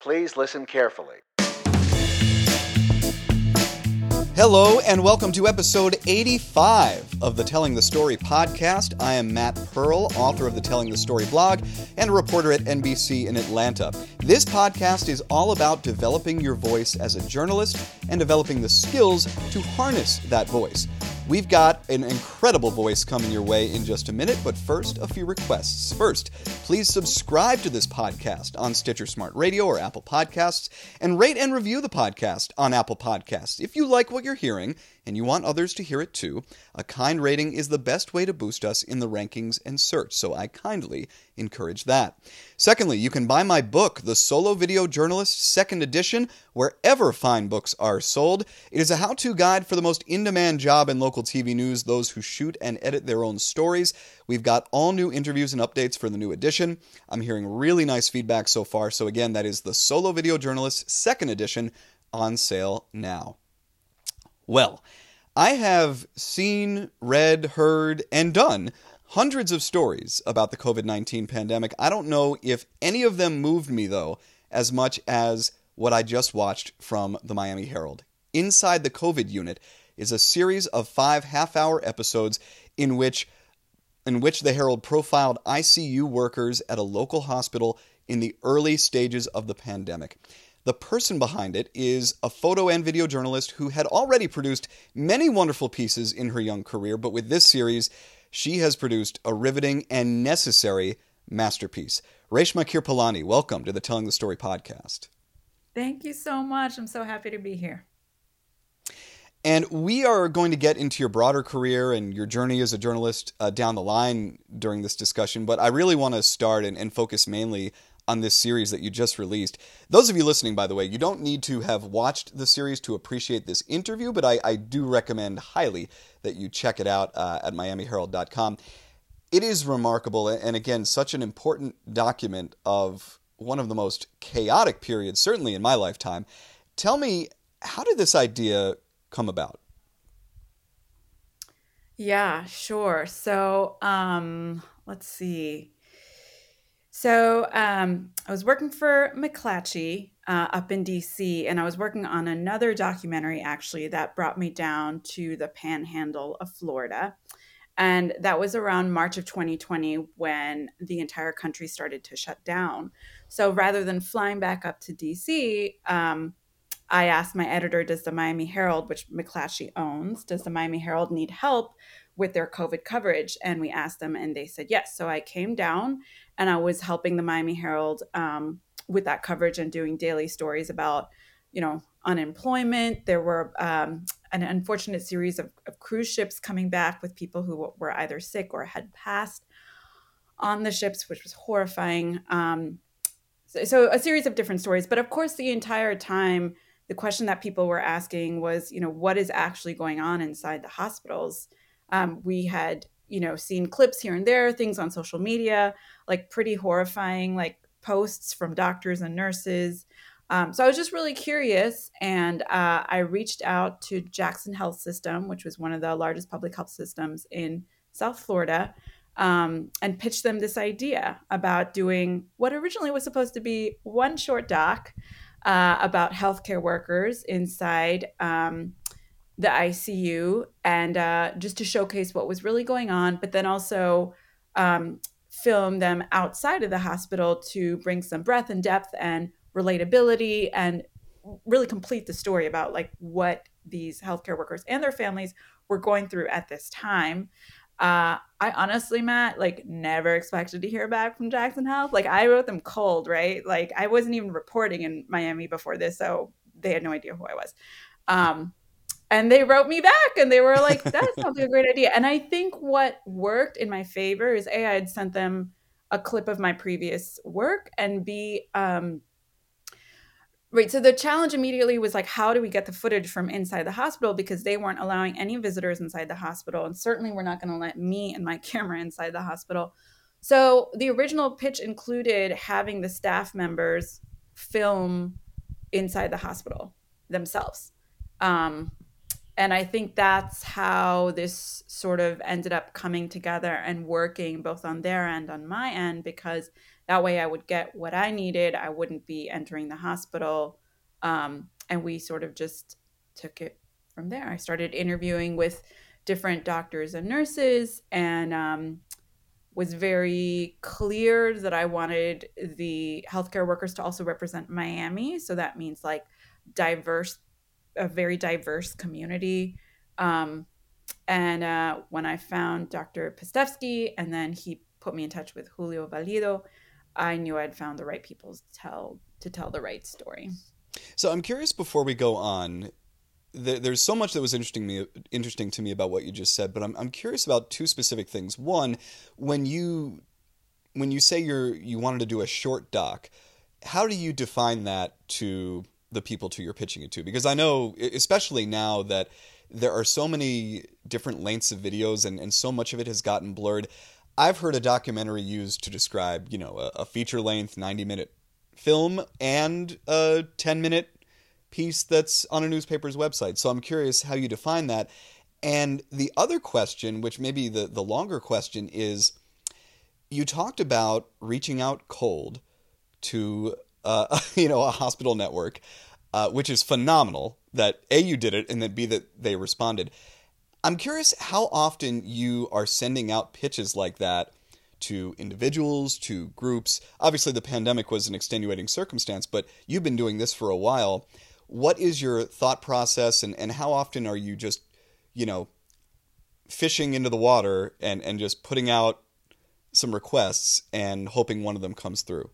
Please listen carefully. Hello, and welcome to episode 85 of the Telling the Story podcast. I am Matt Pearl, author of the Telling the Story blog and a reporter at NBC in Atlanta. This podcast is all about developing your voice as a journalist and developing the skills to harness that voice. We've got an incredible voice coming your way in just a minute, but first, a few requests. First, please subscribe to this podcast on Stitcher Smart Radio or Apple Podcasts, and rate and review the podcast on Apple Podcasts. If you like what you're hearing and you want others to hear it too, a kind rating is the best way to boost us in the rankings and search, so I kindly encourage that. Secondly, you can buy my book, The Solo Video Journalist Second Edition, wherever fine books are sold. It is a how to guide for the most in demand job in local TV news, those who shoot and edit their own stories. We've got all new interviews and updates for the new edition. I'm hearing really nice feedback so far, so again, that is The Solo Video Journalist Second Edition on sale now. Well, I have seen, read, heard, and done hundreds of stories about the COVID 19 pandemic. I don't know if any of them moved me, though, as much as what I just watched from the Miami Herald. Inside the COVID unit is a series of five half hour episodes in which in which the Herald profiled ICU workers at a local hospital in the early stages of the pandemic. The person behind it is a photo and video journalist who had already produced many wonderful pieces in her young career, but with this series, she has produced a riveting and necessary masterpiece. Reshma Kirpalani, welcome to the Telling the Story podcast. Thank you so much. I'm so happy to be here. And we are going to get into your broader career and your journey as a journalist uh, down the line during this discussion, but I really want to start and, and focus mainly on this series that you just released. Those of you listening, by the way, you don't need to have watched the series to appreciate this interview, but I, I do recommend highly that you check it out uh, at MiamiHerald.com. It is remarkable, and again, such an important document of one of the most chaotic periods, certainly in my lifetime. Tell me, how did this idea come about? Yeah, sure. So, um, let's see. So um, I was working for McClatchy uh, up in DC, and I was working on another documentary actually that brought me down to the panhandle of Florida. And that was around March of 2020 when the entire country started to shut down. So rather than flying back up to DC, um, I asked my editor, Does the Miami Herald, which McClatchy owns, does the Miami Herald need help with their COVID coverage? And we asked them, and they said yes. So I came down and I was helping the Miami Herald um, with that coverage and doing daily stories about, you know, unemployment. There were um, an unfortunate series of, of, cruise ships coming back with people who were either sick or had passed on the ships, which was horrifying. Um, so, so a series of different stories, but of course, the entire time, the question that people were asking was, you know, what is actually going on inside the hospitals? Um, we had you know seen clips here and there things on social media like pretty horrifying like posts from doctors and nurses. Um, so i was just really curious and uh, i reached out to jackson health system which was one of the largest public health systems in south florida um, and pitched them this idea about doing what originally was supposed to be one short doc uh, about healthcare workers inside um, the ICU and uh, just to showcase what was really going on, but then also um, film them outside of the hospital to bring some breadth and depth and relatability and really complete the story about like what these healthcare workers and their families were going through at this time. Uh, I honestly, Matt, like never expected to hear back from Jackson Health. Like I wrote them cold, right? Like I wasn't even reporting in Miami before this, so they had no idea who I was. Um, and they wrote me back and they were like that sounds like a great idea. And i think what worked in my favor is a i had sent them a clip of my previous work and b um, right so the challenge immediately was like how do we get the footage from inside the hospital? Because they weren't allowing any visitors inside the hospital and certainly we're not going to let me and my camera inside the hospital. So the original pitch included having the staff members film inside the hospital themselves. Um, and I think that's how this sort of ended up coming together and working both on their end, and on my end, because that way I would get what I needed. I wouldn't be entering the hospital. Um, and we sort of just took it from there. I started interviewing with different doctors and nurses and um, was very clear that I wanted the healthcare workers to also represent Miami. So that means like diverse, a very diverse community. Um, and uh, when I found Dr. Pastevsky and then he put me in touch with Julio Valido, I knew I'd found the right people to tell to tell the right story. So I'm curious before we go on. There, there's so much that was interesting me interesting to me about what you just said, but I'm I'm curious about two specific things. One, when you when you say you're you wanted to do a short doc, how do you define that to the people to you're pitching it to? Because I know, especially now that there are so many different lengths of videos and, and so much of it has gotten blurred. I've heard a documentary used to describe, you know, a, a feature length 90 minute film and a 10 minute piece that's on a newspaper's website. So I'm curious how you define that. And the other question, which may be the, the longer question, is you talked about reaching out cold to uh, you know a hospital network, uh, which is phenomenal. That a you did it, and then b that they responded. I'm curious how often you are sending out pitches like that to individuals, to groups. Obviously, the pandemic was an extenuating circumstance, but you've been doing this for a while. What is your thought process, and, and how often are you just, you know, fishing into the water and, and just putting out some requests and hoping one of them comes through?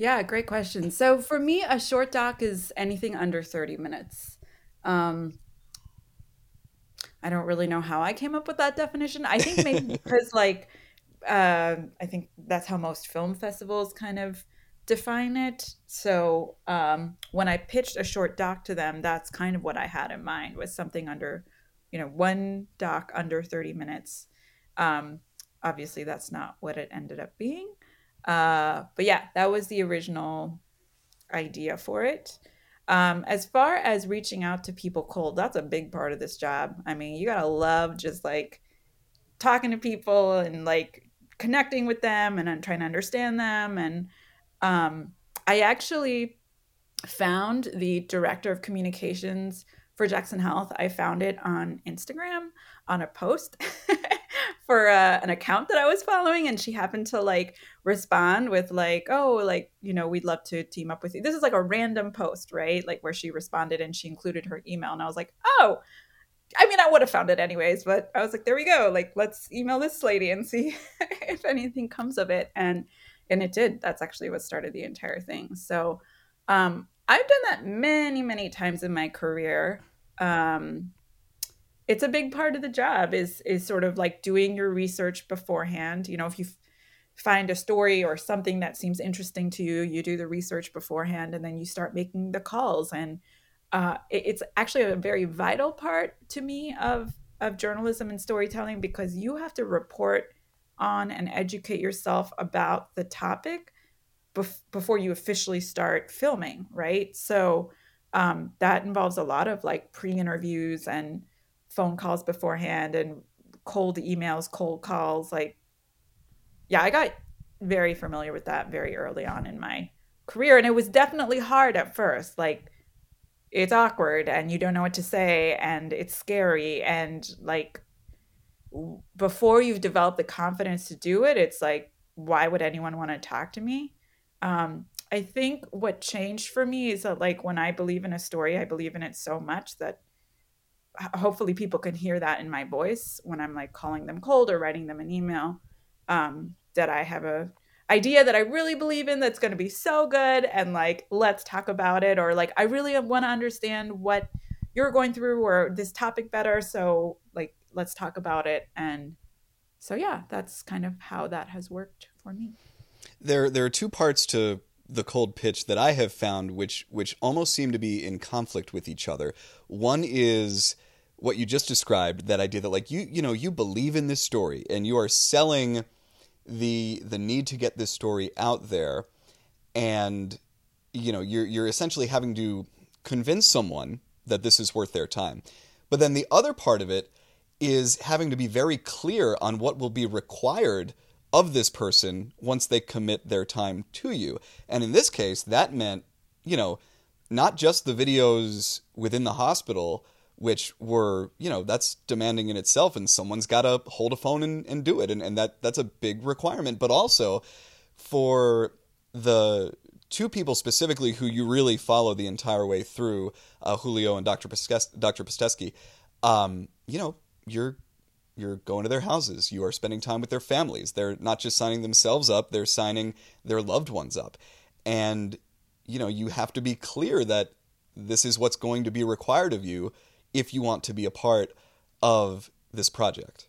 Yeah, great question. So for me, a short doc is anything under 30 minutes. Um, I don't really know how I came up with that definition. I think maybe because like uh, I think that's how most film festivals kind of define it. So um, when I pitched a short doc to them, that's kind of what I had in mind was something under, you know, one doc under 30 minutes. Um, obviously, that's not what it ended up being. Uh, but yeah, that was the original idea for it. Um, as far as reaching out to people cold, that's a big part of this job. I mean, you gotta love just like talking to people and like connecting with them and, and trying to understand them. And um, I actually found the director of communications for Jackson Health. I found it on Instagram on a post for uh, an account that I was following, and she happened to like respond with like, "Oh, like you know, we'd love to team up with you." This is like a random post, right? Like where she responded and she included her email, and I was like, "Oh." I mean, I would have found it anyways, but I was like, there we go. Like, let's email this lady and see if anything comes of it. And and it did. That's actually what started the entire thing. So um, I've done that many, many times in my career. Um, it's a big part of the job is is sort of like doing your research beforehand. You know if you f- find a story or something that seems interesting to you you do the research beforehand and then you start making the calls. And uh, it, it's actually a very vital part to me of of journalism and storytelling because you have to report on and educate yourself about the topic bef- before you officially start filming right? So um, that involves a lot of like pre-interviews and phone calls beforehand and cold emails, cold calls. Like, yeah, I got very familiar with that very early on in my career. And it was definitely hard at first. Like, it's awkward and you don't know what to say and it's scary. And like, before you've developed the confidence to do it, it's like, why would anyone want to talk to me? Um, I think what changed for me is that, like, when I believe in a story, I believe in it so much that hopefully people can hear that in my voice when I'm like calling them cold or writing them an email. Um, that I have a idea that I really believe in that's going to be so good and like let's talk about it or like I really want to understand what you're going through or this topic better so like let's talk about it and so yeah that's kind of how that has worked for me there there are two parts to the cold pitch that I have found which which almost seem to be in conflict with each other. One is what you just described, that idea that like you you know, you believe in this story and you are selling the the need to get this story out there and you know, you're you're essentially having to convince someone that this is worth their time. But then the other part of it is having to be very clear on what will be required of this person once they commit their time to you. And in this case, that meant, you know, not just the videos within the hospital, which were, you know, that's demanding in itself, and someone's got to hold a phone and, and do it. And, and that that's a big requirement. But also for the two people specifically who you really follow the entire way through, uh, Julio and Dr. Pistes- Dr. Pistesky, um, you know, you're you're going to their houses. You are spending time with their families. They're not just signing themselves up; they're signing their loved ones up. And you know, you have to be clear that this is what's going to be required of you if you want to be a part of this project.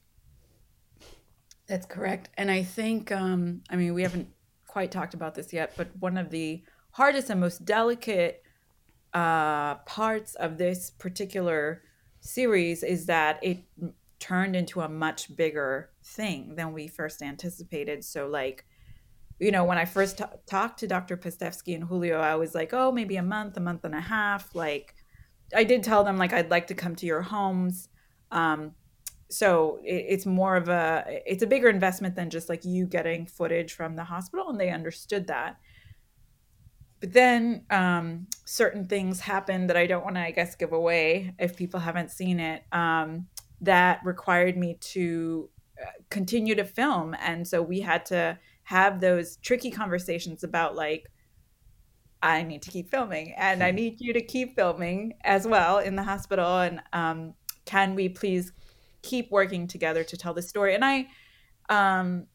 That's correct. And I think, um, I mean, we haven't quite talked about this yet, but one of the hardest and most delicate uh, parts of this particular series is that it turned into a much bigger thing than we first anticipated. So, like, you know, when I first t- talked to Dr. Pistevsky and Julio, I was like, oh, maybe a month, a month and a half. Like, I did tell them, like, I'd like to come to your homes. Um, so it, it's more of a, it's a bigger investment than just like you getting footage from the hospital. And they understood that. But then um, certain things happened that I don't want to, I guess, give away if people haven't seen it. Um, that required me to uh, continue to film and so we had to have those tricky conversations about like i need to keep filming and i hmm. need you to keep filming as well in the hospital and um, can we please keep working together to tell the story? And i um,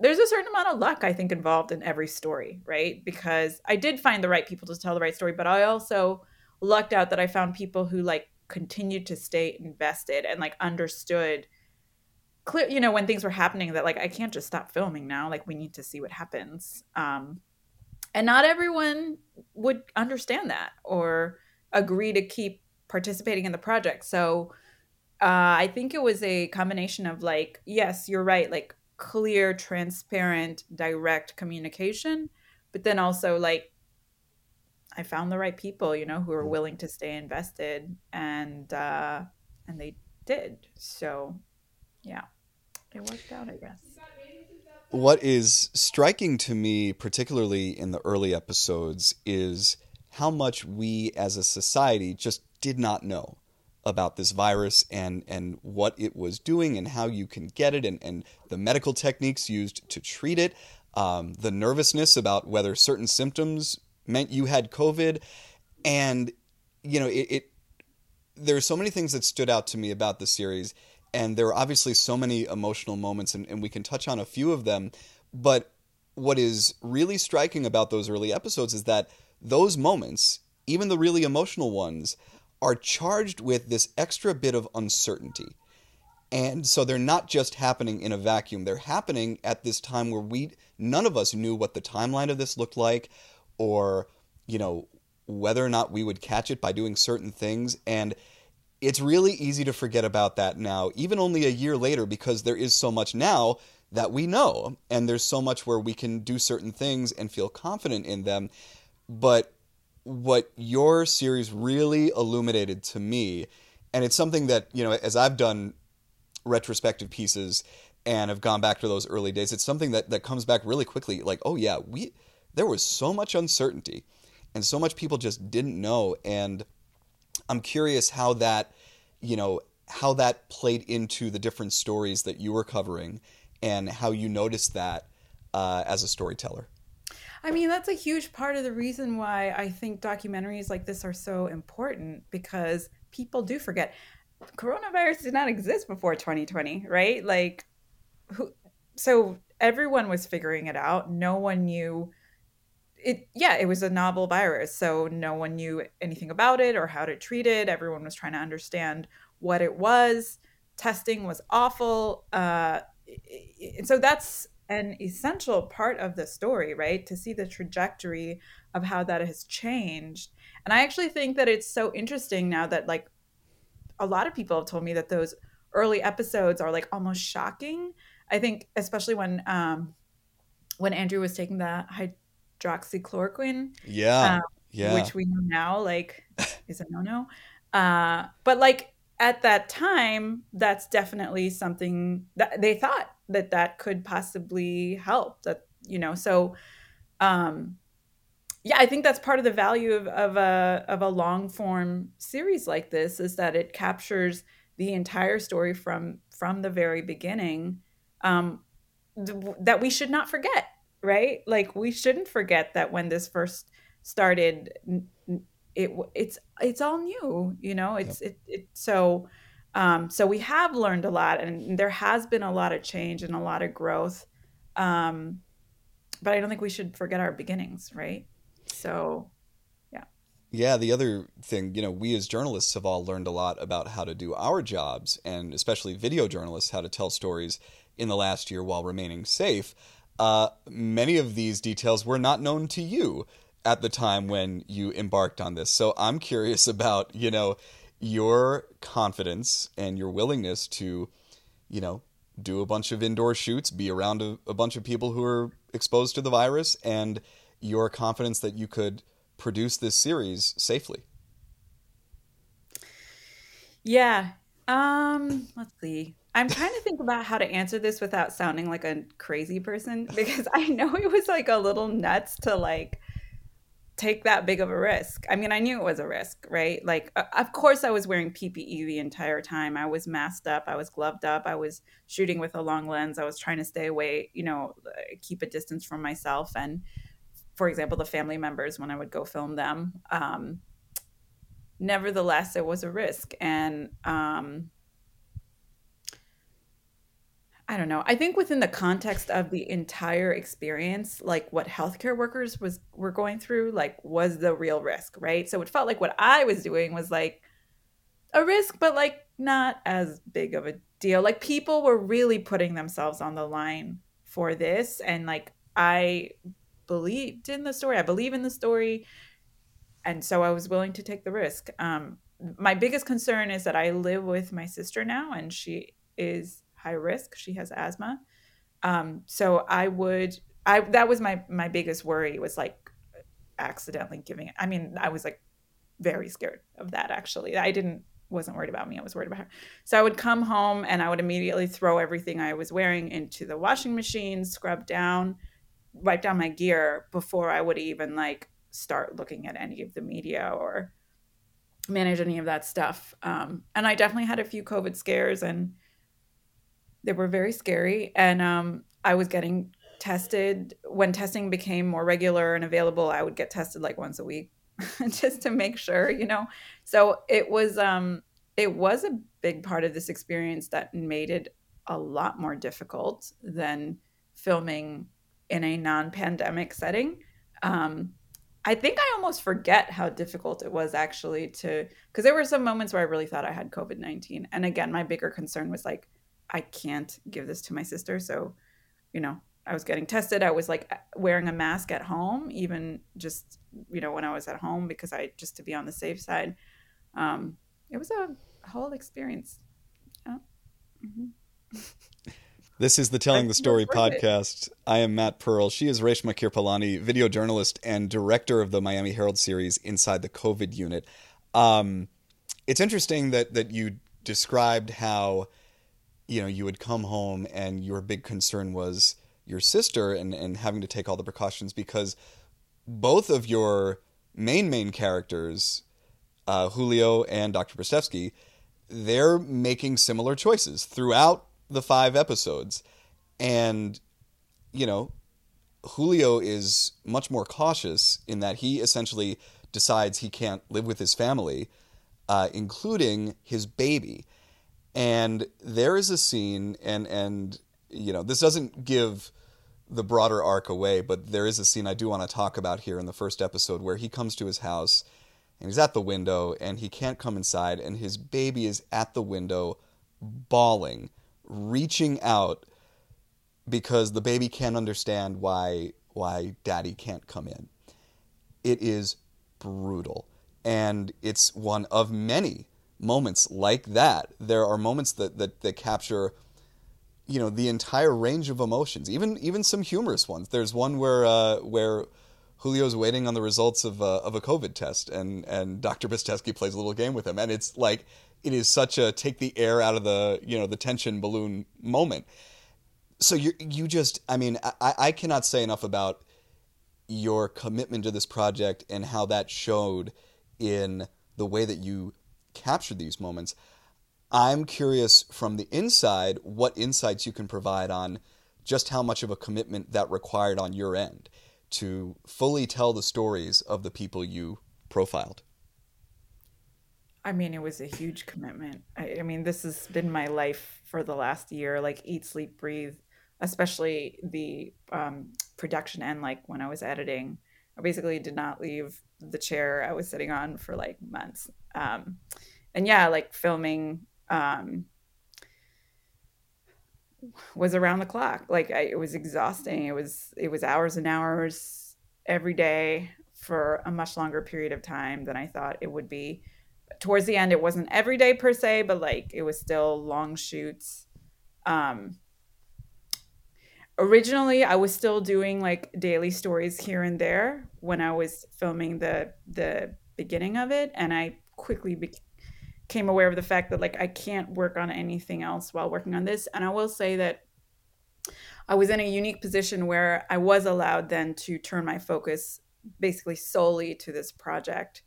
there's a certain amount of luck i think involved in every story right? Because i did find the right people to tell the right story but i also lucked out that i found people who like continued to stay invested and like understood clear you know when things were happening that like i can't just stop filming now like we need to see what happens. Um and not everyone would understand that or agree to keep participating in the project so uh, i think it was a combination of like yes you're right like clear transparent direct communication but then also like I found the right people, you know, who were mm. willing to stay invested, and uh, and they did. So, yeah, it worked out, I guess. What is striking to me, particularly in the early episodes, is how much we as a society just did not know about this virus and and what it was doing and how you can get it and, and the medical techniques used to treat it um, the nervousness about whether certain symptoms meant you had COVID, and you know it. it there are so many things that stood out to me about the series, and there are obviously so many emotional moments, and, and we can touch on a few of them. But what is really striking about those early episodes is that those moments, even the really emotional ones, are charged with this extra bit of uncertainty. And so they're not just happening in a vacuum. They're happening at this time where we none of us knew what the timeline of this looked like or you know whether or not we would catch it by doing certain things and it's really easy to forget about that now even only a year later because there is so much now that we know and there's so much where we can do certain things and feel confident in them. But what your series really illuminated to me and it's something that you know as I've done retrospective pieces and have gone back to those early days it's something that that comes back really quickly. Like oh yeah we there was so much uncertainty and so much people just didn't know. And i'm curious how that you know how that played into the different stories that you were covering and how you noticed that uh, as a storyteller I mean, that's a huge part of the reason why I think documentaries like this are so important because people do forget. Coronavirus did not exist before 2020, right? Like, who, so everyone was figuring it out. No one knew it yeah it was a novel virus so no one knew anything about it or how to treat it. Everyone was trying to understand what it was. Testing was awful uh, so that's an essential part of the story right? To see the trajectory of how that has changed. And i actually think that it's so interesting now that like a lot of people have told me that those early episodes are like almost shocking. I think especially when um when andrew was taking the hydroxychloroquine. Yeah. Um, yeah. Which we know now, like, is a no no. Uh, but like at that time, that's definitely something that they thought that that could possibly help that you know so um yeah i think that's part of the value of, of a of a long form series like this is that it captures the entire story from from the very beginning um th- that we should not forget right? Like we shouldn't forget that when this first started it it's it's all new you know? It's yep. it, it so um so we have learned a lot and there has been a lot of change and a lot of growth um but i don't think we should forget our beginnings right? So yeah. Yeah the other thing you know we as journalists have all learned a lot about how to do our jobs and especially video journalists how to tell stories in the last year while remaining safe uh, many of these details were not known to you at the time when you embarked on this. So I'm curious about, you know, your confidence and your willingness to, you know, do a bunch of indoor shoots, be around a, a bunch of people who are exposed to the virus, and your confidence that you could produce this series safely. Yeah. Um, let's see. I'm trying to think about how to answer this without sounding like a crazy person because I know it was like a little nuts to like take that big of a risk. I mean, I knew it was a risk, right? Like, of course, I was wearing PPE the entire time. I was masked up, I was gloved up, I was shooting with a long lens. I was trying to stay away, you know, keep a distance from myself. And for example, the family members when I would go film them. Um, nevertheless, it was a risk. And, um, I don't know. I think within the context of the entire experience, like what healthcare workers was were going through, like was the real risk, right? So it felt like what I was doing was like a risk, but like not as big of a deal. Like people were really putting themselves on the line for this, and like I believed in the story. I believe in the story, and so I was willing to take the risk. Um, my biggest concern is that I live with my sister now, and she is high risk. She has asthma. Um, so I would, I that was my my biggest worry was like accidentally giving it. I mean, I was like very scared of that actually. I didn't wasn't worried about me. I was worried about her. So I would come home and I would immediately throw everything I was wearing into the washing machine, scrub down, wipe down my gear before I would even like start looking at any of the media or manage any of that stuff. Um, and I definitely had a few COVID scares and they were very scary. And um, I was getting tested when testing became more regular and available. I would get tested like once a week just to make sure, you know. So it was um, it was a big part of this experience that made it a lot more difficult than filming in a non-pandemic setting. Um, I think I almost forget how difficult it was actually to because there were some moments where I really thought I had COVID nineteen, and again, my bigger concern was like I can't give this to my sister. So, you know, I was getting tested. I was like wearing a mask at home, even just, you know, when I was at home because I just to be on the safe side. Um, it was a whole experience. Mm-hmm. This is the Telling the Story podcast. It. I am Matt Pearl. She is Reshma Kirpalani, video journalist and director of the Miami Herald series Inside the COVID Unit. Um, it's interesting that that you described how you know you would come home and your big concern was your sister and and having to take all the precautions because both of your main main characters uh, Julio and Dr. Prestevsky they're making similar choices throughout the five episodes and you know Julio is much more cautious in that he essentially decides he can't live with his family, uh, including his baby and there is a scene and and you know this doesn't give the broader arc away but there is a scene i do want to talk about here in the first episode where he comes to his house and he's at the window and he can't come inside and his baby is at the window bawling reaching out because the baby can't understand why why daddy can't come in. It is brutal. And it's one of many moments like that. There are moments that, that, that capture you know the entire range of emotions, even even some humorous ones. There's one where uh, where Julio's waiting on the results of uh, of a COVID test, and and Dr. Prestevsky plays a little game with him, and it's like it is such a take the air out of the you know the tension balloon moment. So you you just I mean I, I cannot say enough about your commitment to this project and how that showed in the way that you captured these moments. I'm curious from the inside what insights you can provide on just how much of a commitment that required on your end to fully tell the stories of the people you profiled. I mean, it was a huge commitment. I, I, mean, this has been my life for the last year like, eat, sleep, breathe, especially the um, production end. Like, when I was editing, I basically did not leave the chair I was sitting on for like months. Um, and yeah, like filming um, was around the clock. Like I, it was exhausting. It was it was hours and hours every day for a much longer period of time than I thought it would be. Towards the end, it wasn't every day per se, but like it was still long shoots. Um, originally, I was still doing like daily stories here and there when I was filming the the beginning of it, and I quickly became aware of the fact that like I can't work on anything else while working on this. And I will say that I was in a unique position where I was allowed then to turn my focus basically solely to this project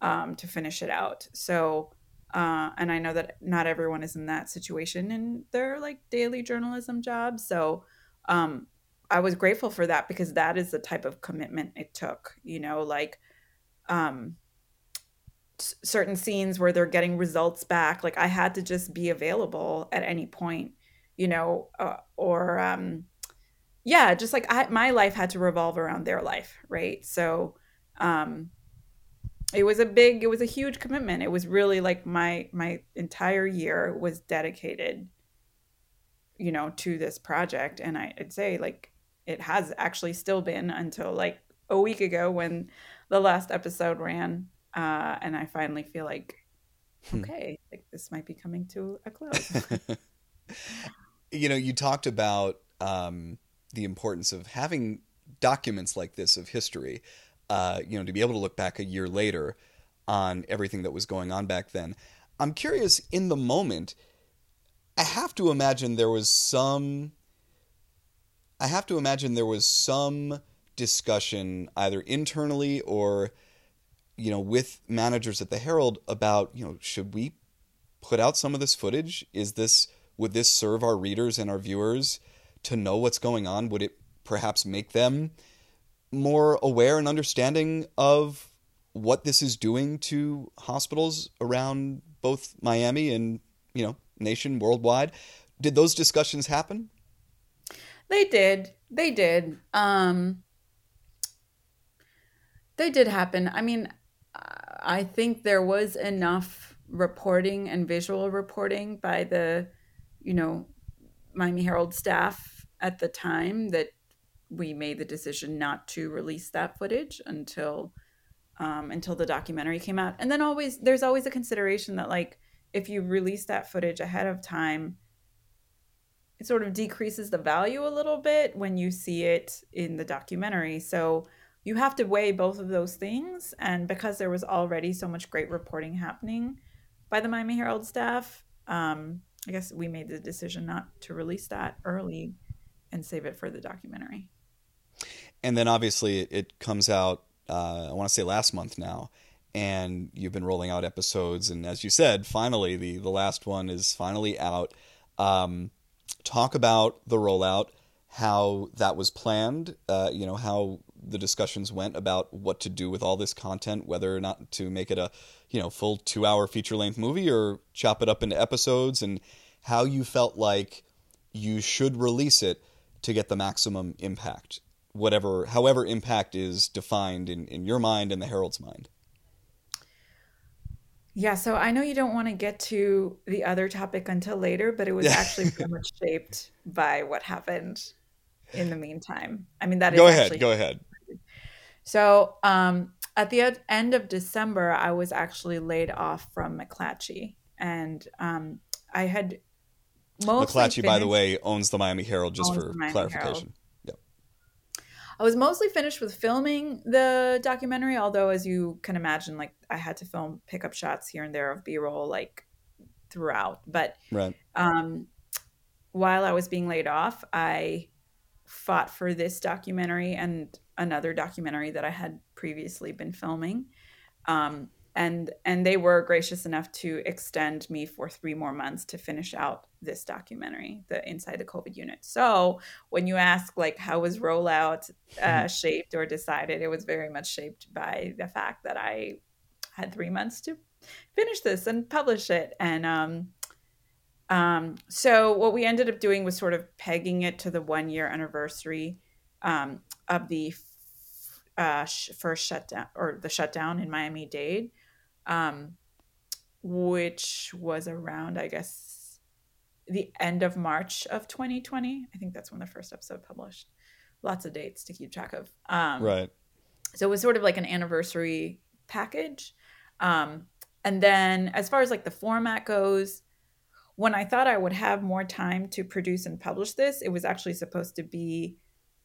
um, to finish it out. So, uh, and I know that not everyone is in that situation in their like daily journalism jobs. So, um, I was grateful for that because that is the type of commitment it took. You know, like um, certain scenes where they're getting results back like i had to just be available at any point you know uh, or um yeah just like I, my life had to revolve around their life right so um it was a big it was a huge commitment it was really like my my entire year was dedicated you know to this project and I, i'd say like it has actually still been until like a week ago when the last episode ran uh, and I finally feel like, hmm. okay, like this might be coming to a close. you know, you talked about um, the importance of having documents like this of history. Uh, you know, to be able to look back a year later on everything that was going on back then. I'm curious. In the moment, I have to imagine there was some. I have to imagine there was some discussion either internally or you know, with managers at the Herald about, you know, should we put out some of this footage? Is this would this serve our readers and our viewers to know what's going on? Would it perhaps make them more aware and understanding of what this is doing to hospitals around both Miami and, you know, nation worldwide? Did those discussions happen? They did. They did. Um they did happen. I mean, I think there was enough reporting and visual reporting by the, you know, Miami Herald staff at the time that we made the decision not to release that footage until um, until the documentary came out. And then always there's always a consideration that like if you release that footage ahead of time, it sort of decreases the value a little bit when you see it in the documentary. So you have to weigh both of those things. And because there was already so much great reporting happening by the Miami Herald staff, um, I guess we made the decision not to release that early and save it for the documentary. And then obviously it comes out, uh, I want to say last month now, and you've been rolling out episodes. And as you said, finally, the, the last one is finally out. Um, talk about the rollout, how that was planned, uh, you know, how the discussions went about what to do with all this content, whether or not to make it a you know full two hour feature length movie or chop it up into episodes, and how you felt like you should release it to get the maximum impact, whatever however impact is defined in, in your mind and the Herald's mind. Yeah, so I know you don't want to get to the other topic until later, but it was actually pretty much shaped by what happened in the meantime. I mean, that go ahead, go ahead. So um, at the end of December, I was actually laid off from McClatchy, and um, I had mostly McClatchy, by the way, owns the Miami Herald. Just for clarification. Yep. I was mostly finished with filming the documentary, although, as you can imagine, like I had to film pickup shots here and there of B roll, like throughout. But right. um, while I was being laid off, I fought for this documentary and another documentary that I had previously been filming. Um, and and they were gracious enough to extend me for three more months to finish out this documentary the inside the covid unit so when you ask like how was rollout uh, mm-hmm. shaped or decided it was very much shaped by the fact that i had three months to finish this and publish it and um um so what we ended up doing was sort of pegging it to the one year anniversary um of the uh, first shutdown or the shutdown in Miami Dade um, which was around, I guess, the end of March of 2020. I think that's when the first episode published. Lots of dates to keep track of. Um, right. So it was sort of like an anniversary package. Um, and then as far as like the format goes, when I thought I would have more time to produce and publish this, it was actually supposed to be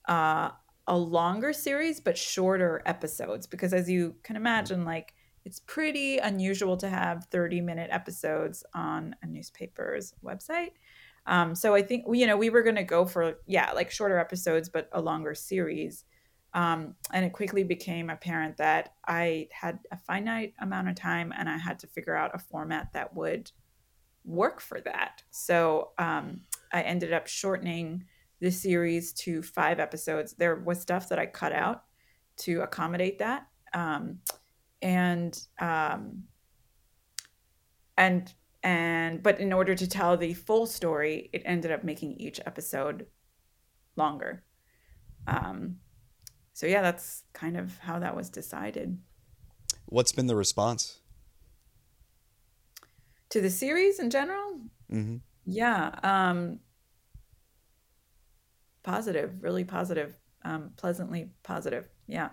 uh, a longer series, but shorter episodes. Because as you can imagine, like it's pretty unusual to have 30 minute episodes on a newspaper's website. Um, so I think you know we were going to go for yeah like shorter episodes but a longer series. Um, and it quickly became apparent that I had a finite amount of time and I had to figure out a format that would work for that. So um, I ended up shortening the series to five episodes. There was stuff that I cut out to accommodate that. Um, and um, and and but in order to tell the full story, it ended up making each episode longer. Um, so yeah, that's kind of how that was decided. What's been the response to the series in general? Mm-hmm. Yeah, um, positive, really positive, um, pleasantly positive. Yeah.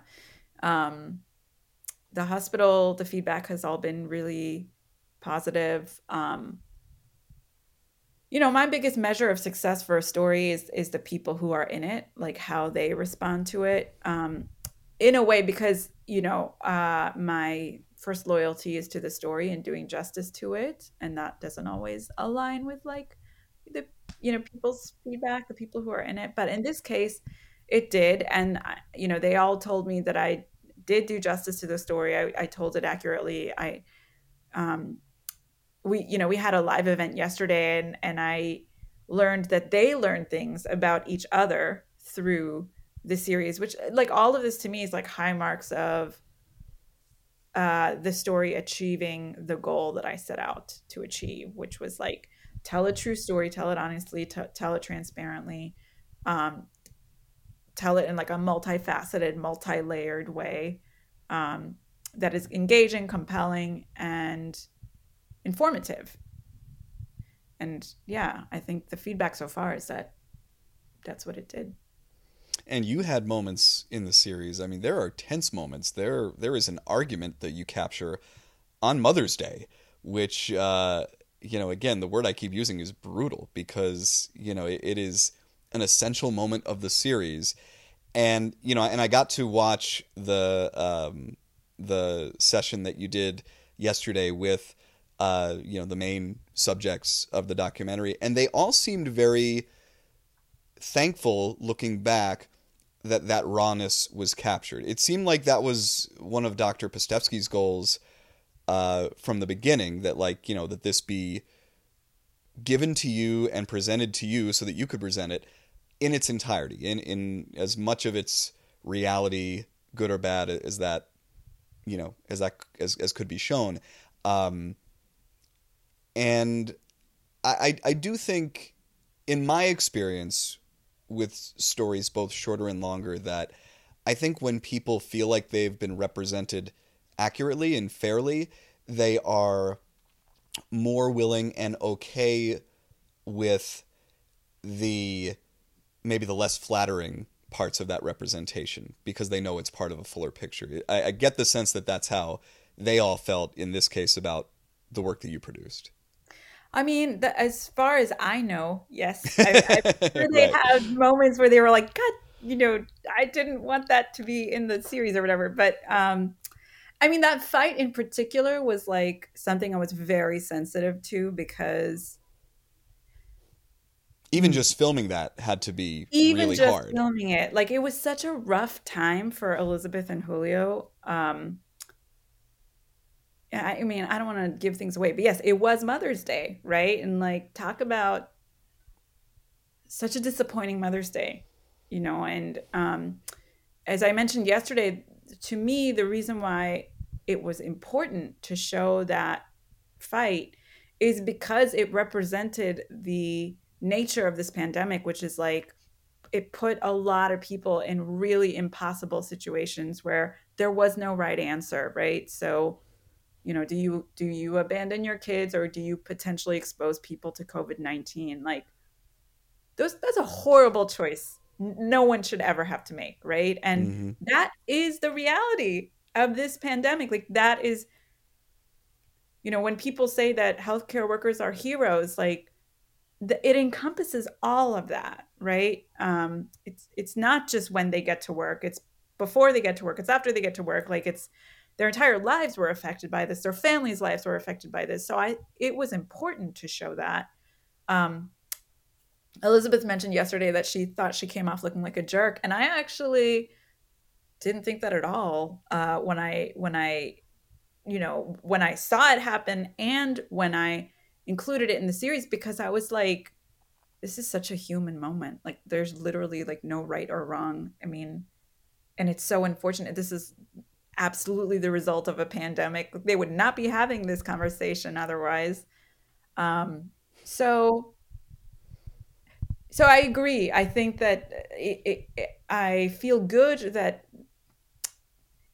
Um, the hospital, the feedback has all been really positive. Um, you know, my biggest measure of success for a story is is the people who are in it, like how they respond to it. Um, in a way, because you know, uh, my first loyalty is to the story and doing justice to it, and that doesn't always align with like the you know people's feedback, the people who are in it. But in this case, it did, and you know, they all told me that I did do justice to the story. I, I told it accurately. I, um, we, you know, we had a live event yesterday, and and I learned that they learned things about each other through the series, which like all of this to me is like high marks of uh, the story achieving the goal that I set out to achieve, which was like tell a true story, tell it honestly, t- tell it transparently, um, tell it in like a multifaceted, multi-layered way um, that is engaging, compelling, and informative. And yeah, I think the feedback so far is that that's what it did. And you had moments in the series. I mean, there are tense moments. There, there is an argument that you capture on Mother's Day, which, uh, you know, again, the word I keep using is brutal because you know it, it is an essential moment of the series, and you know, and I got to watch the um, the session that you did yesterday with uh, you know the main subjects of the documentary, and they all seemed very thankful looking back that that rawness was captured. It seemed like that was one of Dr. Pastevsky's goals uh, from the beginning. That like you know that this be given to you and presented to you so that you could present it in its entirety, in in as much of its reality, good or bad, as that you know as that as as could be shown. Um, and I, I I do think, in my experience with stories both shorter and longer, that I think when people feel like they've been represented accurately and fairly, they are more willing and okay with the maybe the less flattering parts of that representation because they know it's part of a fuller picture. I, I, get the sense that that's how they all felt in this case about the work that you produced. I mean, the, as far as I know, yes, I, I sure they right. had moments where they were like, "God, you know, I didn't want that to be in the series or whatever." But um, I mean, that fight in particular was like something I was very sensitive to because even just filming that had to be even really just hard. filming it like it was such a rough time for elizabeth and julio um i mean i don't want to give things away but yes it was mother's day right and like talk about such a disappointing mother's day you know and um as i mentioned yesterday to me the reason why it was important to show that fight is because it represented the nature of this pandemic, which is like it put a lot of people in really impossible situations where there was no right answer, right? So, you know, do you do you abandon your kids or do you potentially expose people to COVID-19? Like those that's a horrible choice. No one should ever have to make, right? And mm-hmm. that is the reality of this pandemic. Like that is you know, when people say that healthcare workers are heroes, like the, it encompasses all of that, right? Um, it's it's not just when they get to work; it's before they get to work, it's after they get to work. Like it's their entire lives were affected by this, their families' lives were affected by this. So I, it was important to show that. Um, Elizabeth mentioned yesterday that she thought she came off looking like a jerk, and I actually didn't think that at all uh, when I when I, you know, when I saw it happen and when I included it in the series because I was like, this is such a human moment. Like there's literally like no right or wrong. I mean, and it's so unfortunate. This is absolutely the result of a pandemic. They would not be having this conversation otherwise. Um, so, so I agree. I think that it, it, it, I feel good that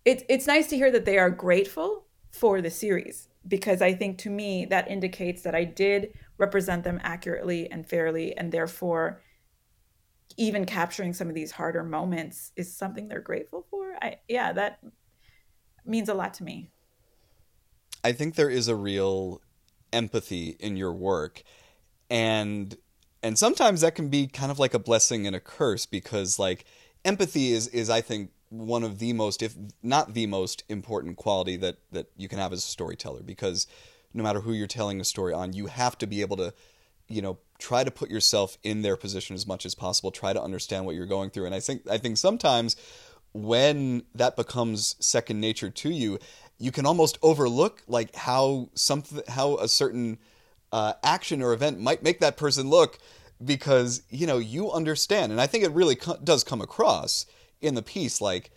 it's it's nice to hear that they are grateful for the series because I think to me that indicates that I did represent them accurately and fairly, and therefore, even capturing some of these harder moments is something they're grateful for. I yeah, that means a lot to me. I think there is a real empathy in your work, and and sometimes that can be kind of like a blessing and a curse because like empathy is is I think one of the most, if not the most important quality that that you can have as a storyteller. Because no matter who you're telling a story on, you have to be able to, you know, try to put yourself in their position as much as possible. Try to understand what you're going through. And I think I think sometimes when that becomes second nature to you, you can almost overlook like how something how a certain uh, action or event might make that person look because you know you understand and i think it really co- does come across in the piece like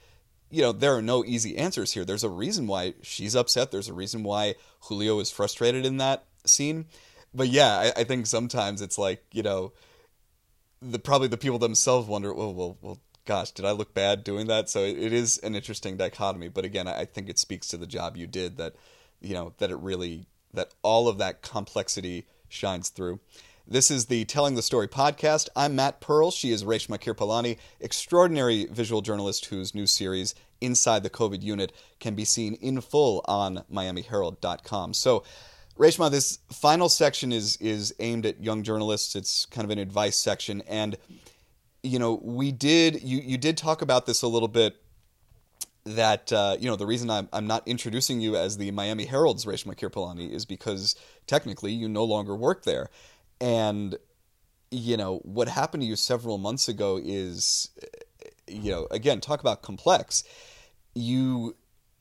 you know there are no easy answers here. There's a reason why she's upset. There's a reason why julio is frustrated in that scene. But yeah i, I think sometimes it's like you know the probably the people themselves wonder well well well gosh did i look bad doing that? So it, it is an interesting dichotomy. But again I, I think it speaks to the job you did that you know that it really that all of that complexity shines through this is the Telling the Story podcast. I'm Matt Pearl. She is Reshma Kirpalani, extraordinary visual journalist whose new series, Inside the COVID Unit, can be seen in full on MiamiHerald.com. So, Reshma, this final section is is aimed at young journalists. It's kind of an advice section, and you know, we did you you did talk about this a little bit. That uh, you know, the reason I'm I'm not introducing you as the Miami Herald's Reshma Kirpalani is because technically you no longer work there. And you know what happened to you several months ago is, you know, again talk about complex. You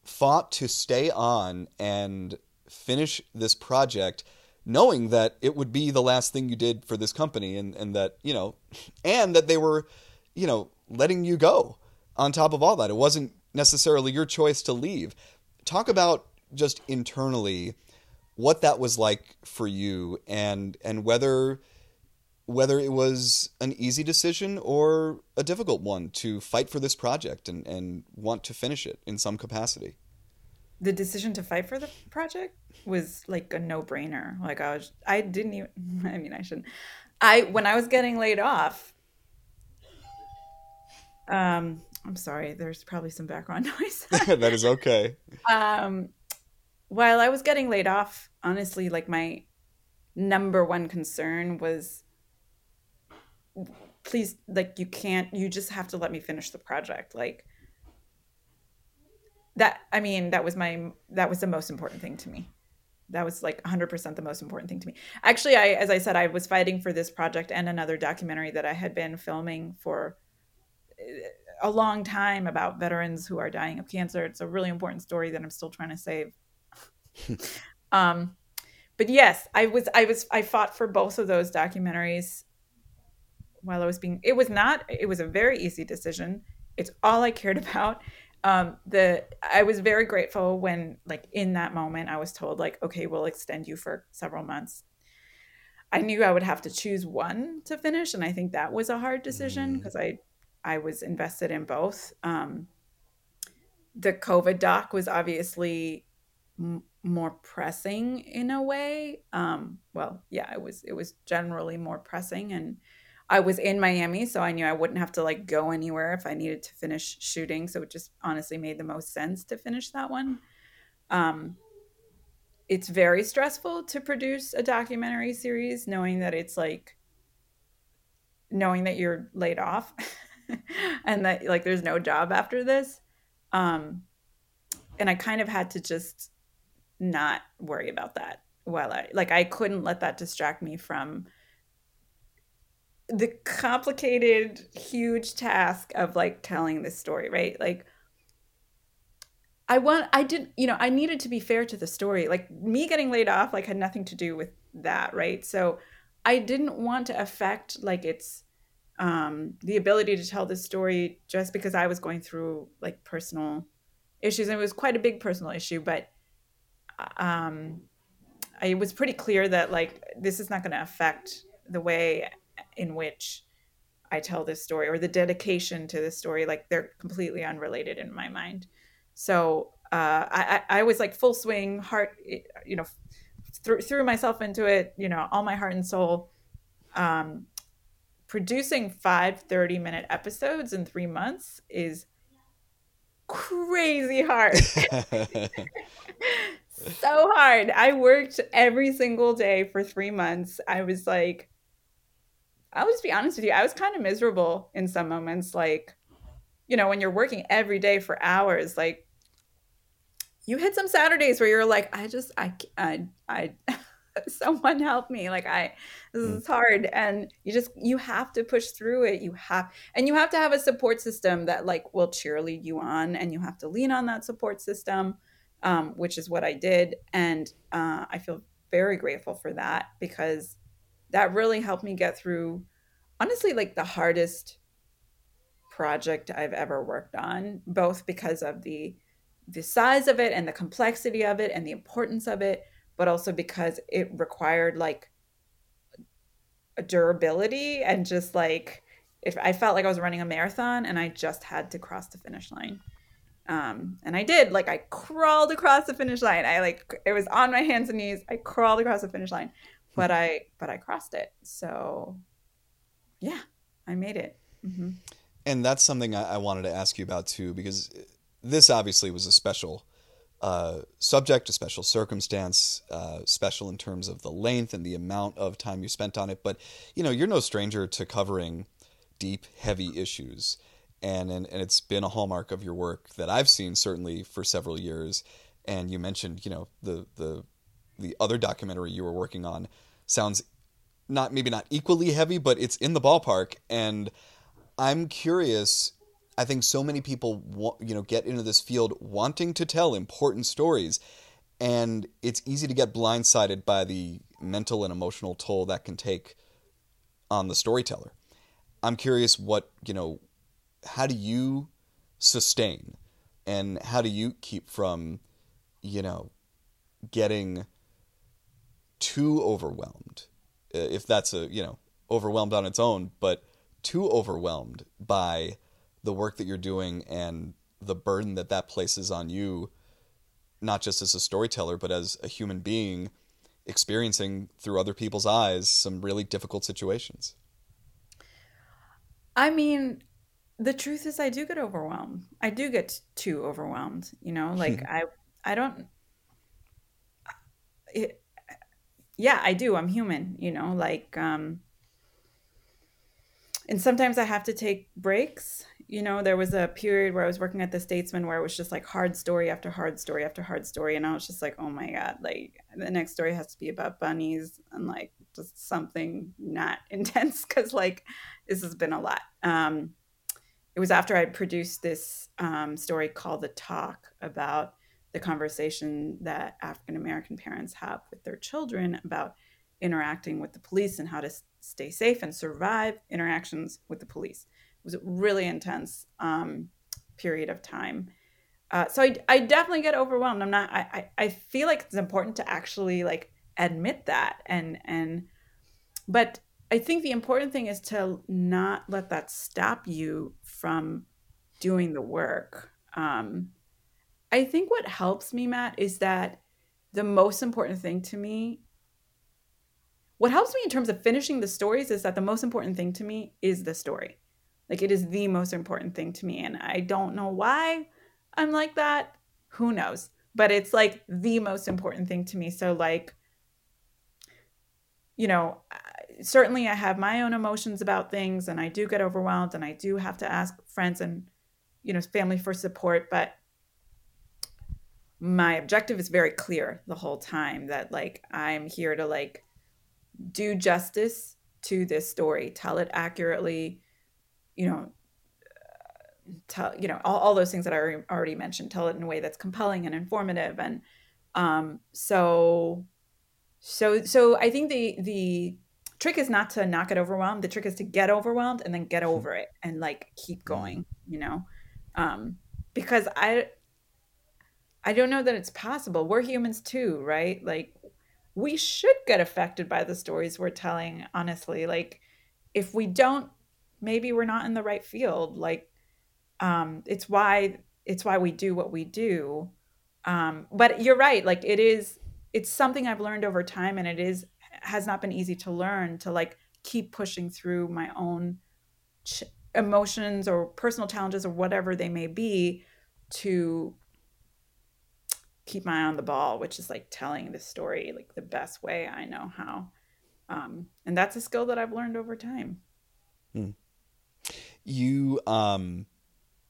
fought to stay on and finish this project knowing that it would be the last thing you did for this company and, and that you know and that they were you know letting you go on top of all that it wasn't necessarily your choice to leave talk about just internally what that was like for you and and whether whether it was an easy decision or a difficult one to fight for this project and, and want to finish it in some capacity. The decision to fight for the project was like a no brainer. Like I was, I didn't even, I mean, I shouldn't. I, when I was getting laid off, um, I'm sorry, there's probably some background noise. that is okay. Um, while I was getting laid off, honestly, like my number one concern was please like you can't you just have to let me finish the project. Like that i mean that was my that was the most important thing to me. That was like 100% the most important thing to me. Actually i as i said i was fighting for this project and another documentary that i had been filming for eh, a long time about veterans who are dying of cancer. It's a really important story that i'm still trying to save um but yes i was i was i fought for both of those documentaries while i was being it was not it was a very easy decision. It's all i cared about. Um the i was very grateful when like in that moment i was told like okay we'll extend you for several months. I knew i would have to choose one to finish and i think that was a hard decision because mm. i i was invested in both. Um the covid doc was obviously m- more pressing in a way um well yeah it was it was generally more pressing and I was in Miami, so I knew I wouldn't have to like go anywhere if I needed to finish shooting. So it just honestly made the most sense to finish that one. Um, it's very stressful to produce a documentary series, knowing that it's like knowing that you're laid off and that like there's no job after this. Um, and I kind of had to just not worry about that while I like I couldn't let that distract me from the complicated huge task of like telling this story right? Like i want i didn't you know i needed to be fair to the story. Like me getting laid off like had nothing to do with that right? So i didn't want to affect like its um the ability to tell this story just because i was going through like personal issues. And it was quite a big personal issue but um I, it was pretty clear that like this is not going to affect the way in which I tell this story or the dedication to this story, like they're completely unrelated in my mind. So uh, I, I was like full swing, heart, you know, threw, threw myself into it, you know, all my heart and soul. Um, producing five 30 minute episodes in three months is crazy hard. so hard. I worked every single day for three months. I was like, I'll just be honest with you. I was kind of miserable in some moments. Like, you know, when you're working every day for hours, like you hit some Saturdays where you're like, I just, I, I, I, someone help me. Like, I, this mm. is hard. And you just, you have to push through it. You have, and you have to have a support system that like will cheerlead you on and you have to lean on that support system, um, which is what I did. And uh, I feel very grateful for that because that really helped me get through honestly like the hardest project I've ever worked on, both because of the the size of it and the complexity of it and the importance of it, but also because it required like a durability and just like if I felt like I was running a marathon and I just had to cross the finish line. Um, and I did like I crawled across the finish line. I like it was on my hands and knees. I crawled across the finish line, but I but I crossed it. So yeah, I made it. Mm-hmm. And that's something I, I, wanted to ask you about too, because this obviously was a special uh, subject, a special circumstance, uh, special in terms of the length and the amount of time you spent on it. But you know, you're no stranger to covering deep, heavy issues. And, and and it's been a hallmark of your work that I've seen certainly for several years. And you mentioned, you know, the the the other documentary you were working on sounds not maybe not equally heavy, but it's in the ballpark. And I'm curious. I think so many people, you know, get into this field wanting to tell important stories, and it's easy to get blindsided by the mental and emotional toll that can take on the storyteller. I'm curious what you know. How do you sustain, and how do you keep from, you know, getting too overwhelmed, uh, if that's a you know overwhelmed on its own, but too overwhelmed by the work that you're doing and the burden that that places on you, not just as a storyteller, but as a human being experiencing through other people's eyes some really difficult situations. I mean, the truth is I do get overwhelmed. I do get too overwhelmed, you know, like I I don't it, yeah, I do. I'm human, you know, like um and sometimes I have to take breaks you know, there was a period where I was working at the Statesman where it was just like hard story after hard story after hard story. And I was just like, oh my God, like the next story has to be about bunnies and like just something not intense because like this has been a lot. Um, it was after I'd produced this um, story called The Talk about the conversation that African American parents have with their children about interacting with the police and how to stay safe and survive interactions with the police It was a really intense um, period of time. Uh, so I, I definitely get overwhelmed. I'm not. I, I feel like it's important to actually like admit that and and, but I think the important thing is to not let that stop you from doing the work. Um, I think what helps me, Matt, is that the most important thing to me what helps me in terms of finishing the stories is that the most important thing to me is the story. Like it is the most important thing to me. And I don't know why I'm like that. Who knows? But it's like the most important thing to me. So, like, you know, certainly I have my own emotions about things and I do get overwhelmed and I do have to ask friends and, you know, family for support. But my objective is very clear the whole time that, like, I'm here to, like, do justice to this story, tell it accurately, you know, tell you know all, all those things that I already mentioned. Tell it in a way that's compelling and informative, and um, so so so I think the the trick is not to not get overwhelmed. The trick is to get overwhelmed and then get hmm. over it and like keep hmm. going. You know, um, because I I don't know that it's possible. We're humans too, right? Like we should get affected by the stories we're telling. Honestly, like if we don't maybe we're not in the right field like um it's why it's why we do what we do um but you're right like it is it's something i've learned over time and it is has not been easy to learn to like keep pushing through my own ch- emotions or personal challenges or whatever they may be to keep my eye on the ball which is like telling the story like the best way i know how. Um, and that's a skill that i've learned over time. Hmm. You um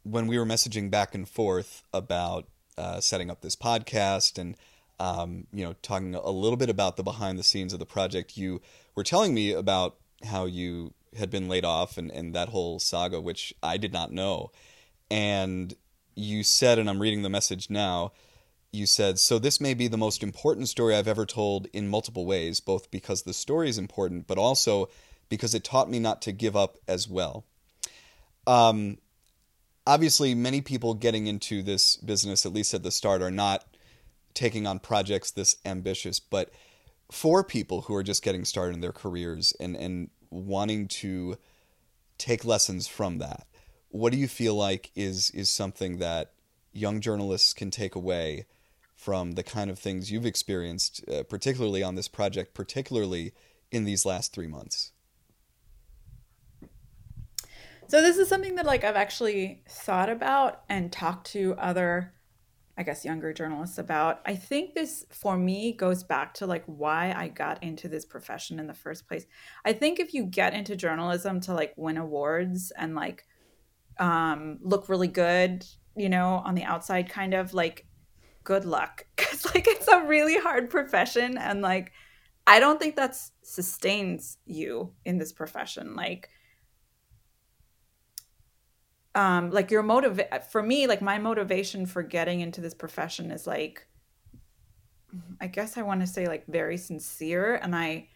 when we were messaging back and forth about uh, setting up this podcast and um, you know talking a little bit about the behind the scenes of the project. You were telling me about how you had been laid off and, and that whole saga which i did not know. And you said and i'm reading the message now you said so this may be the most important story i've ever told in multiple ways both because the story is important but also because it taught me not to give up as well. Um, obviously, many people getting into this business, at least at the start, are not taking on projects this ambitious. But for people who are just getting started in their careers and, and wanting to take lessons from that, what do you feel like is is something that young journalists can take away from the kind of things you've experienced, uh, particularly on this project, particularly in these last three months? So this is something that like I've actually thought about and talked to other I guess younger journalists about. I think this for me goes back to like why I got into this profession in the first place. I think if you get into journalism to like win awards and like um look really good, you know, on the outside kind of like good luck cuz like it's a really hard profession and like I don't think that sustains you in this profession. Like um like your motive for me like my motivation for getting into this profession is like i guess i want to say like very sincere and i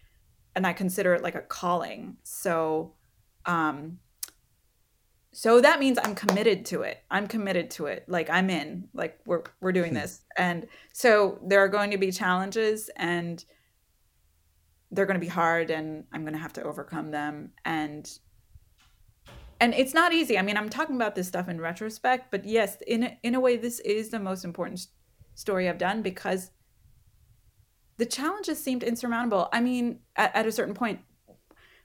and i consider it like a calling. So um so that means i'm committed to it. I'm committed to it. Like i'm in. Like we're we're doing hmm. this. And so there are going to be challenges and they're going to be hard and i'm going to have to overcome them. And and it's not easy. I mean, I'm talking about this stuff in retrospect, but yes, in a, in a way, this is the most important story I've done because the challenges seemed insurmountable. I mean, at, at a certain point,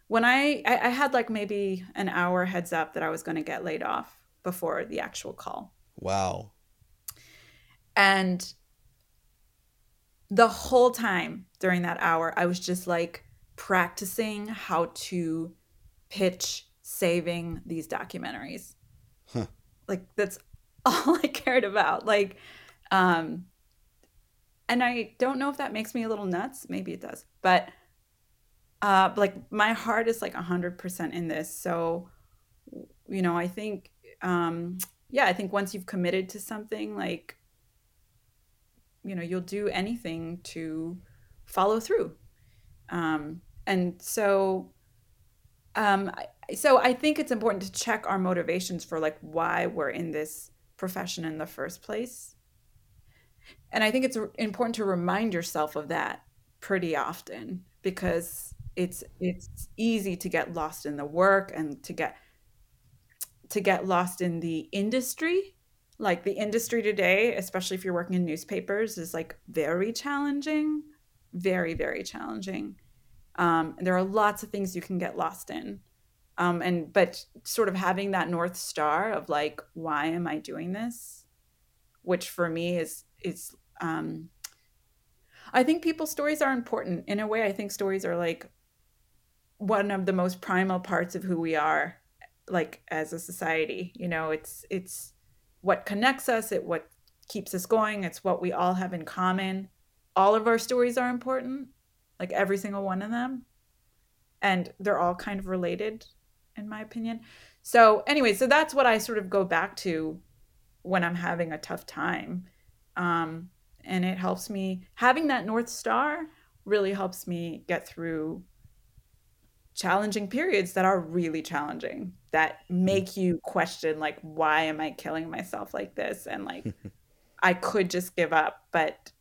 when I, I I had like maybe an hour heads up that I was going to get laid off before the actual call. Wow. And the whole time during that hour, I was just like practicing how to pitch saving these documentaries. like that's all I cared about. Like, um, and I don't know if that makes me a little nuts. Maybe it does, but uh, like my heart is like a hundred percent in this. So, you know, I think, um, yeah, I think once you've committed to something, like, you know, you'll do anything to follow through. Um, and so, um, so I think it's important to check our motivations for like why we're in this profession in the first place. And I think it's important to remind yourself of that pretty often because it's it's easy to get lost in the work and to get to get lost in the industry. Like the industry today especially if you're working in newspapers is like very challenging very very challenging. Um, there are lots of things you can get lost in um, and but sort of having that north star of like why am i doing this? Which for me is is um, i think people's stories are important. In a way i think stories are like one of the most primal parts of who we are like as a society. You know it's it's what connects us it what keeps us going it's what we all have in common. All of our stories are important like every single one of them. And they're all kind of related in my opinion. So anyway so that's what i sort of go back to when i'm having a tough time. Um, and it helps me having that north star really helps me get through challenging periods that are really challenging that make you question like why am i killing myself like this? And like i could just give up but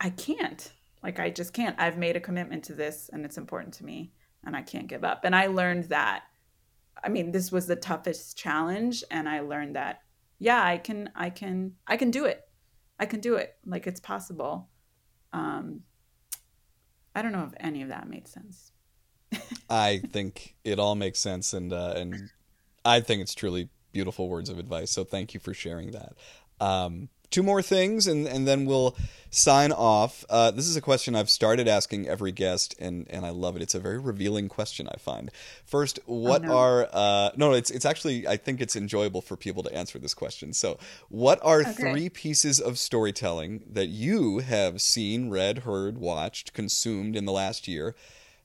i can't. Like i just can't. I've made a commitment to this and it's important to me and i can't give up and i learned that i mean this was the toughest challenge and i learned that yeah i can i can i can do it i can do it like it's possible um I don't know if any of that made sense. I think it all makes sense, and uh, and I think it's truly beautiful words of advice. So thank you for sharing that. Um, two more things, and and then we'll sign off. Uh, this is a question I've started asking every guest, and and I love it. It's a very revealing question. I find. First, what oh, no. are uh, no? It's it's actually I think it's enjoyable for people to answer this question. So, what are okay. three pieces of storytelling that you have seen, read, heard, watched, consumed in the last year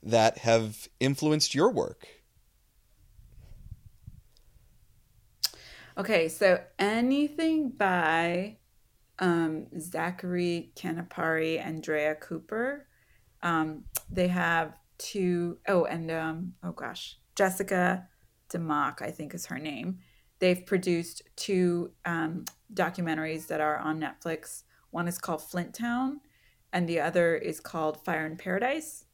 that have influenced your work? Okay, so anything by um, Zackary Canepari, Andrea Cooper. Um, they have two, oh, and um, oh gosh, Jessica Dimmock, I think is her name. They've produced two um, documentaries that are on Netflix. One is called Flint Town, and the other is called Fire in Paradise.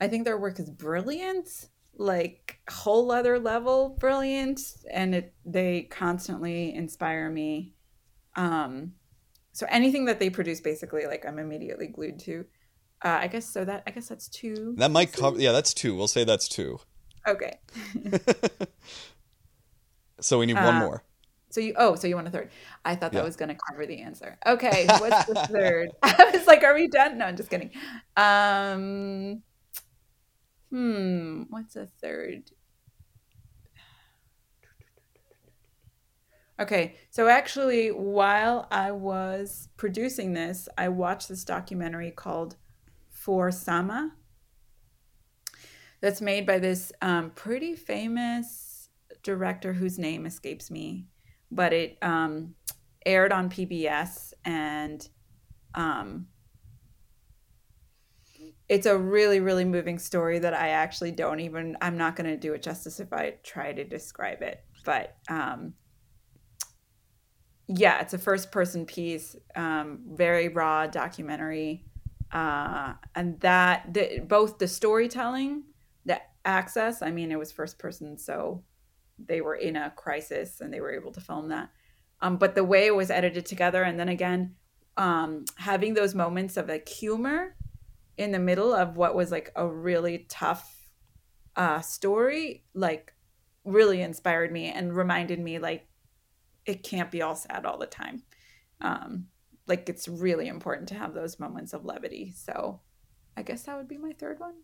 I think their work is brilliant, like whole other level brilliant, and it they constantly inspire me um, so anything that they produce, basically, like I'm immediately glued to. Uh, I guess so. That I guess that's two. That might cover. Yeah, that's two. We'll say that's two. Okay. so we need uh, one more. So you oh so you want a third? I thought that yeah. was going to cover the answer. Okay, what's the third? I was like, are we done? No, I'm just kidding. Um, hmm, what's a third? Okay, so actually, while I was producing this, I watched this documentary called For Sama. That's made by this um, pretty famous director whose name escapes me, but it um, aired on PBS and um, it's a really really moving story that I actually don't even I'm not going to do it justice if I try to describe it, but um, yeah, it's a first person piece, um, very raw documentary. Uh, and that the, both the storytelling, the access, I mean, it was first person, so they were in a crisis and they were able to film that. Um, but the way it was edited together, and then again, um, having those moments of like humor in the middle of what was like a really tough uh, story, like really inspired me and reminded me like it can't be all sad all the time. Um, like it's really important to have those moments of levity. So I guess that would be my third one.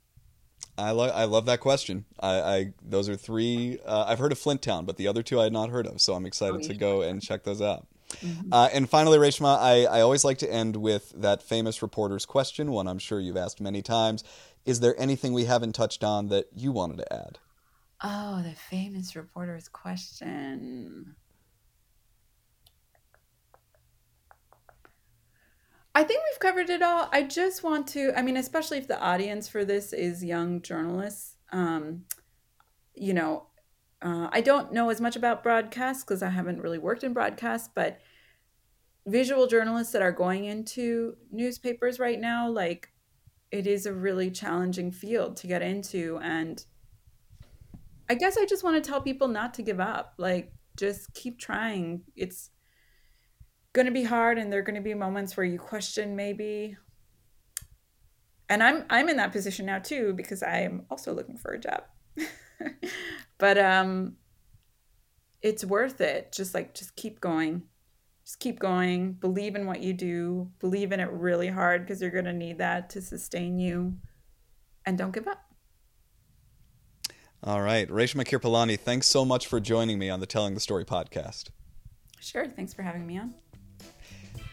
I love I love that question. I, I those are three. Uh, I've heard of Flint Town, but the other two I had not heard of, so I'm excited oh, to go and check those out. Mm-hmm. Uh, and finally, Reshma, I, I always like to end with that famous reporter's question, one I'm sure you've asked many times. Is there anything we haven't touched on that you wanted to add? Oh, the famous reporter's question. I think we've covered it all. I just want to, I mean, especially if the audience for this is young journalists, um, you know, uh, I don't know as much about broadcasts because I haven't really worked in broadcasts, but visual journalists that are going into newspapers right now, like, it is a really challenging field to get into. And I guess I just want to tell people not to give up. Like, just keep trying. It's, going to be hard and there're going to be moments where you question maybe. And i'm i'm in that position now too because i am also looking for a job. But um it's worth it. Just like just keep going. Just keep going. Believe in what you do. Believe in it really hard because you're going to need that to sustain you. And don't give up. All right. Reshma kirpalani thanks so much for joining me on the telling the story podcast. Sure. Thanks for having me on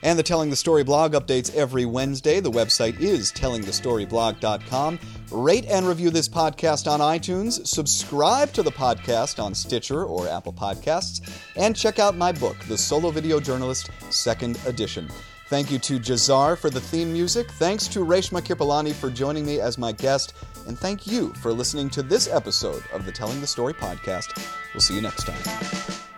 and the Telling the Story blog updates every Wednesday. The website is tellingthestoryblog.com. Rate and review this podcast on iTunes, subscribe to the podcast on Stitcher or Apple Podcasts, and check out my book, The Solo Video Journalist, Second Edition. Thank you to Jazar for the theme music. Thanks to Reshma Kirpalani for joining me as my guest. And thank you for listening to this episode of the Telling the Story podcast. We'll see you next time.